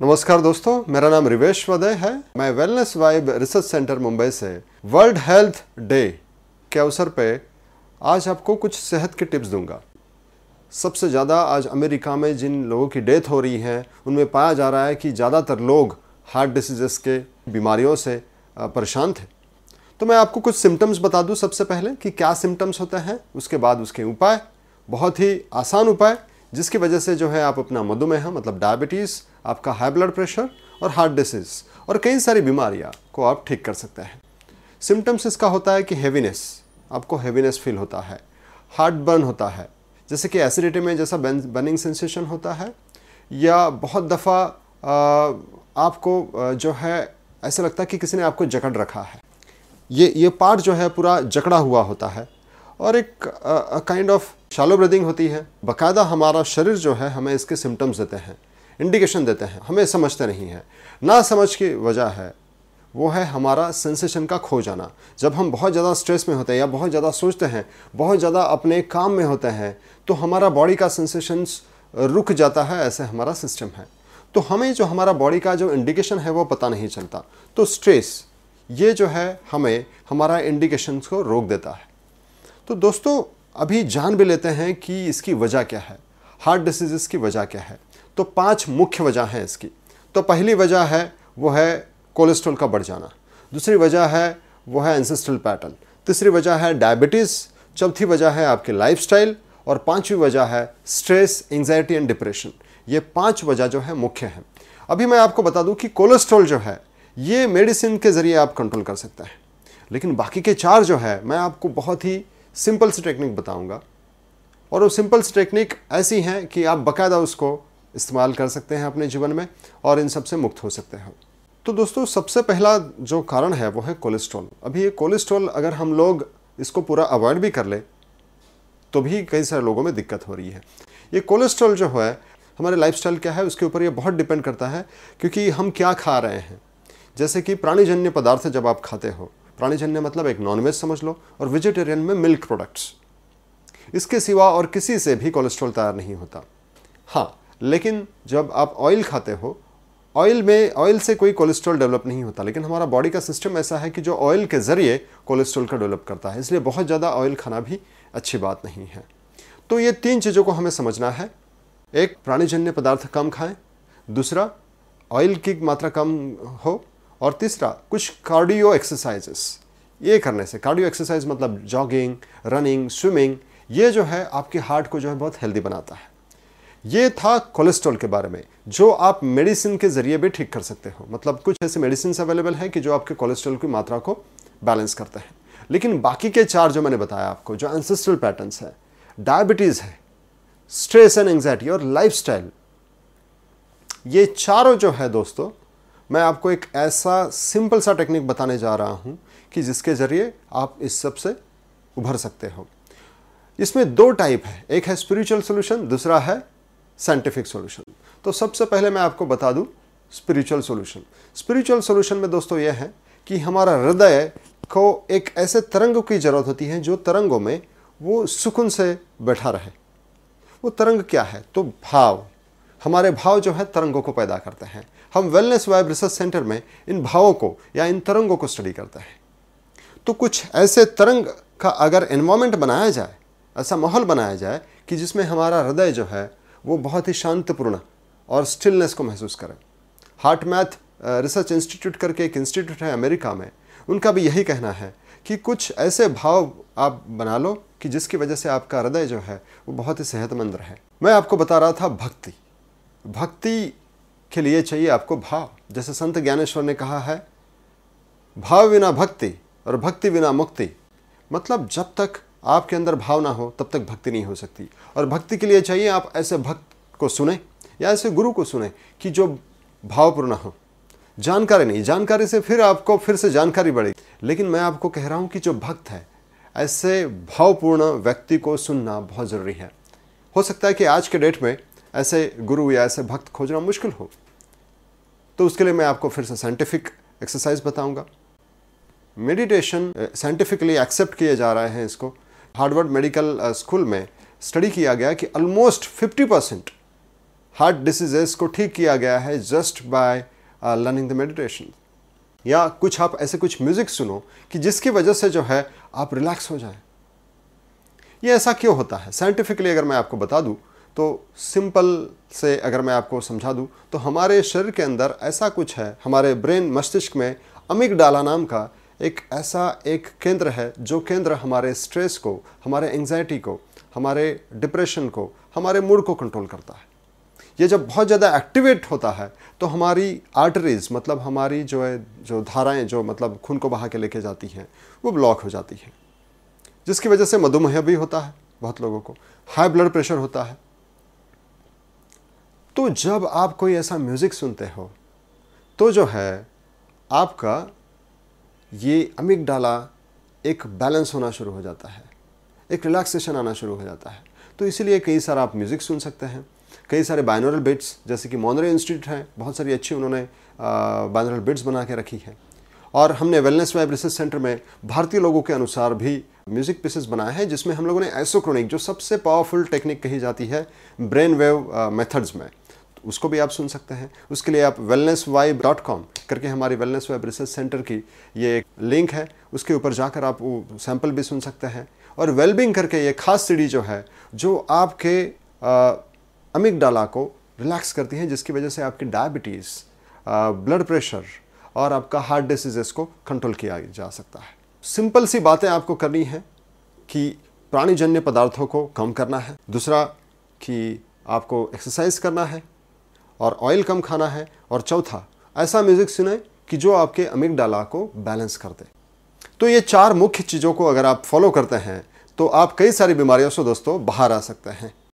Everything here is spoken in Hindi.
नमस्कार दोस्तों, मेरा नाम रिवेश वदय है। मैं wellness vibe research centre Mumbai से। वर्ल्ड हेल्थ डे के अवसर पे आज आपको कुछ सेहत के टिप्स दूँगा। सबसे ज़्यादा आज अमेरिका में जिन लोगों की डेथ हो रही है, उनमें पाया जा रहा है कि ज़्यादातर लोग हार्ट डिसीजेस के बीमारियों से परेशान थे। तो मैं आपको कुछ सिम्टम्स बता दूँ सबसे पहले कि क्या सिम्टम्स होते हैं, उसके बाद उसके उपाय, बहुत ही आसान उपाय। जिसकी वजह से जो है आप अपना मधुमेह मतलब डायबिटीज़ आपका हाई ब्लड प्रेशर और हार्ट डिसीज और कई सारी बीमारियाँ को आप ठीक कर सकते हैं। सिम्टम्स इसका होता है कि हैवीनेस आपको हैवीनेस फील होता है। हार्ट बर्न होता है, जैसे कि एसिडिटी में जैसा बर्निंग सेंसेशन होता है, या बहुत दफ़ा आपको जो है ऐसा लगता है कि किसी ने आपको जकड़ रखा है। ये ये पार्ट जो है पूरा जकड़ा हुआ होता है। और एक काइंड ऑफ़ शालो ब्रीदिंग होती है। बाकायदा हमारा शरीर जो है, हमें इसके सिम्टम्स देते हैं इंडिकेशन देते हैं, हमें समझते नहीं हैं। ना समझ की वजह है, वो है हमारा सेंसेशन का खो जाना। जब हम बहुत ज़्यादा स्ट्रेस में होते हैं या बहुत ज़्यादा सोचते हैं, बहुत ज़्यादा अपने काम में होते हैं तो हमारा बॉडी का सेंसेशंस रुक जाता है, ऐसे हमारा सिस्टम है। तो हमें जो हमारा बॉडी का जो इंडिकेशन है, वो पता नहीं चलता। तो स्ट्रेस ये जो है, हमें हमारा इंडिकेशन को रोक देता है। तो दोस्तों, अभी जान भी लेते हैं कि इसकी वजह क्या है। हार्ट डिसीज़ की वजह क्या है। तो पाँच मुख्य वजह हैं इसकी। तो पहली वजह है, वो है कोलेस्ट्रॉल का बढ़ जाना। दूसरी वजह है, वो है एंसेस्ट्रल पैटर्न तीसरी वजह है डायबिटीज़ चौथी वजह है आपकी लाइफस्टाइल और पांचवी वजह है स्ट्रेस एंजाइटी एंड डिप्रेशन ये पाँच वजह जो है मुख्य हैं। अभी मैं आपको बता दूँ कि कोलेस्ट्रॉल जो है, ये मेडिसिन के ज़रिए आप कंट्रोल कर सकते हैं। लेकिन बाकी के चार जो है, मैं आपको बहुत ही सिंपल सी टेक्निक बताऊँगा। और वो सिंपल सी टेक्निक ऐसी हैं कि आप बाकायदा उसको इस्तेमाल कर सकते हैं अपने जीवन में और इन सबसे मुक्त हो सकते हैं। तो दोस्तों, सबसे पहला जो कारण है वो है कोलेस्ट्रॉल। अभी ये कोलेस्ट्रॉल अगर हम लोग इसको पूरा अवॉइड भी कर ले तो भी कई सारे लोगों में दिक्कत हो रही है। ये कोलेस्ट्रॉल जो है, हमारे लाइफस्टाइल क्या है, उसके ऊपर ये बहुत डिपेंड करता है, क्योंकि हम क्या खा रहे हैं। जैसे कि प्राणीजन्य पदार्थ जब आप खाते हो प्राणीजन्य मतलब एक नॉनवेज समझ लो और वेजिटेरियन में मिल्क प्रोडक्ट्स इसके सिवा और किसी से भी कोलेस्ट्रॉल तैयार नहीं होता। हाँ लेकिन जब आप ऑयल खाते हो ऑयल में ऑयल से कोई कोलेस्ट्रॉल डेवलप नहीं होता, लेकिन हमारा बॉडी का सिस्टम ऐसा है कि जो ऑयल के ज़रिए कोलेस्ट्रॉल का डेवलप करता है, इसलिए बहुत ज़्यादा ऑयल खाना भी अच्छी बात नहीं है। तो ये तीन चीज़ों को हमें समझना है। एक प्राणीजन्य पदार्थ कम खाएँ। दूसरा ऑयल की मात्रा कम हो। और तीसरा, कुछ कार्डियो एक्सरसाइजेस ये करने से कार्डियो एक्सरसाइज मतलब जॉगिंग रनिंग स्विमिंग ये जो है आपके हार्ट को जो है बहुत हेल्दी बनाता है। ये था कोलेस्ट्रॉल के बारे में, जो आप मेडिसिन के ज़रिए भी ठीक कर सकते हो। मतलब कुछ ऐसे मेडिसिन अवेलेबल हैं कि जो आपके कोलेस्ट्रॉल की मात्रा को बैलेंस करते हैं। लेकिन बाकी के चार जो मैंने बताया आपको, जो एंसेस्ट्रल पैटर्न्स है डायबिटीज़ है स्ट्रेस एंड एंग्जाइटी और लाइफस्टाइल ये चारों जो है दोस्तों मैं आपको एक ऐसा सिंपल सा टेक्निक बताने जा रहा हूँ कि जिसके ज़रिए आप इस सबसे उभर सकते हो। इसमें दो टाइप है। एक है स्पिरिचुअल सोल्यूशन दूसरा है साइंटिफिक सॉल्यूशन तो सबसे पहले मैं आपको बता दूँ स्पिरिचुअल सॉल्यूशन स्पिरिचुअल सॉल्यूशन में दोस्तों यह है कि हमारा हृदय को एक ऐसे तरंग की ज़रूरत होती है जो तरंगों में वो सुकून से बैठा रहे। वो तरंग क्या है? तो भाव। हमारे भाव जो है तरंगों को पैदा करते हैं। हम वेलनेस वाइब रिसर्च सेंटर में इन भावों को या इन तरंगों को स्टडी करते हैं। तो कुछ ऐसे तरंग का अगर एनवायरमेंट बनाया जाए, ऐसा माहौल बनाया जाए कि जिसमें हमारा हृदय जो है, वो बहुत ही शांतिपूर्ण और स्टिलनेस को महसूस करें। हार्ट मैथ रिसर्च इंस्टीट्यूट करके एक इंस्टीट्यूट है अमेरिका में। उनका भी यही कहना है कि कुछ ऐसे भाव आप बना लो कि जिसकी वजह से आपका हृदय जो है, वो बहुत ही सेहतमंद रहे। मैं आपको बता रहा था भक्ति। भक्ति के लिए चाहिए आपको भाव। जैसे संत ज्ञानेश्वर ने कहा है, भाव बिना भक्ति और भक्ति बिना मुक्ति मतलब जब तक आपके अंदर भाव ना हो, तब तक भक्ति नहीं हो सकती। और भक्ति के लिए चाहिए आप ऐसे भक्त को सुने या ऐसे गुरु को सुने कि जो भावपूर्ण हो। जानकारी नहीं, जानकारी से फिर आपको फिर से जानकारी बढ़ेगी। लेकिन मैं आपको कह रहा हूँ कि जो भक्त है, ऐसे भावपूर्ण व्यक्ति को सुनना बहुत ज़रूरी है। हो सकता है कि आज के डेट में ऐसे गुरु या ऐसे भक्त खोजना मुश्किल हो तो उसके लिए मैं आपको फिर से साइंटिफिक एक्सरसाइज बताऊँगा। मेडिटेशन साइंटिफिकली एक्सेप्ट किए जा रहे हैं इसको। हार्डवर्ड मेडिकल स्कूल में स्टडी किया गया कि ऑलमोस्ट 50 परसेंट हार्ट डिसीजेस को ठीक किया गया है just by learning the meditation या कुछ आप ऐसे कुछ म्यूज़िक सुनो कि जिसकी वजह से जो है आप रिलैक्स हो जाए। ये ऐसा क्यों होता है? साइंटिफिकली अगर मैं आपको बता दूँ तो सिंपल से अगर मैं आपको समझा दूँ तो हमारे शरीर के अंदर ऐसा कुछ है, हमारे ब्रेन मस्तिष्क में अमिगडाला नाम का एक ऐसा एक केंद्र है, जो केंद्र हमारे स्ट्रेस को, हमारे एंजाइटी को, हमारे डिप्रेशन को, हमारे मूड को कंट्रोल करता है। ये जब बहुत ज़्यादा एक्टिवेट होता है तो हमारी आर्टरीज मतलब हमारी जो है, जो धाराएँ, जो मतलब खून को बहा के लेके जाती हैं, वो ब्लॉक हो जाती हैं। जिसकी वजह से मधुमेह भी होता है, बहुत लोगों को। हाई ब्लड प्रेशर होता है। तो जब आप कोई ऐसा म्यूज़िक सुनते हो तो जो है, आपका ये अमिक डाला एक बैलेंस होना शुरू हो जाता है, एक रिलैक्सेशन आना शुरू हो जाता है। तो इसीलिए कई सारा आप म्यूज़िक सुन सकते हैं। कई सारे बाइनोरल बिट्स जैसे कि मोनरे इंस्टीट्यूट हैं, बहुत सारी अच्छी उन्होंने बाइनोरल बिट्स बना के रखी है। और हमने वेलनेस वाइब रिसर्च सेंटर में भारतीय लोगों के अनुसार भी म्यूज़िक पीसेस बनाए हैं, जिसमें हम लोगों ने एसोक्रोनिक जो सबसे पावरफुल टेक्निक कही जाती है ब्रेन वेव मेथड्स में। उसको भी आप सुन सकते हैं। उसके लिए आप वेलनेस वाइब डॉट कॉम करके हमारी वेलनेस वाइब रिसर्च सेंटर की ये एक लिंक है। उसके ऊपर जाकर आप वो सैंपल भी सुन सकते हैं। और वेलबिंग करके ये खास सीढ़ी जो है, जो आपके अमिक डाला को रिलैक्स करती है, जिसकी वजह से आपकी डायबिटीज़ ब्लड प्रेशर और आपका हार्ट डिसीजेस को कंट्रोल किया जा सकता है। सिंपल सी बातें आपको करनी है कि प्राणीजन्य पदार्थों को कम करना है। दूसरा कि आपको एक्सरसाइज करना है। और ऑयल कम खाना है। और चौथा, ऐसा म्यूज़िक सुने कि जो आपके अमिक डाला को बैलेंस कर दे। तो ये चार मुख्य चीज़ों को अगर आप फॉलो करते हैं तो आप कई सारी बीमारियों से दोस्तों बाहर आ सकते हैं।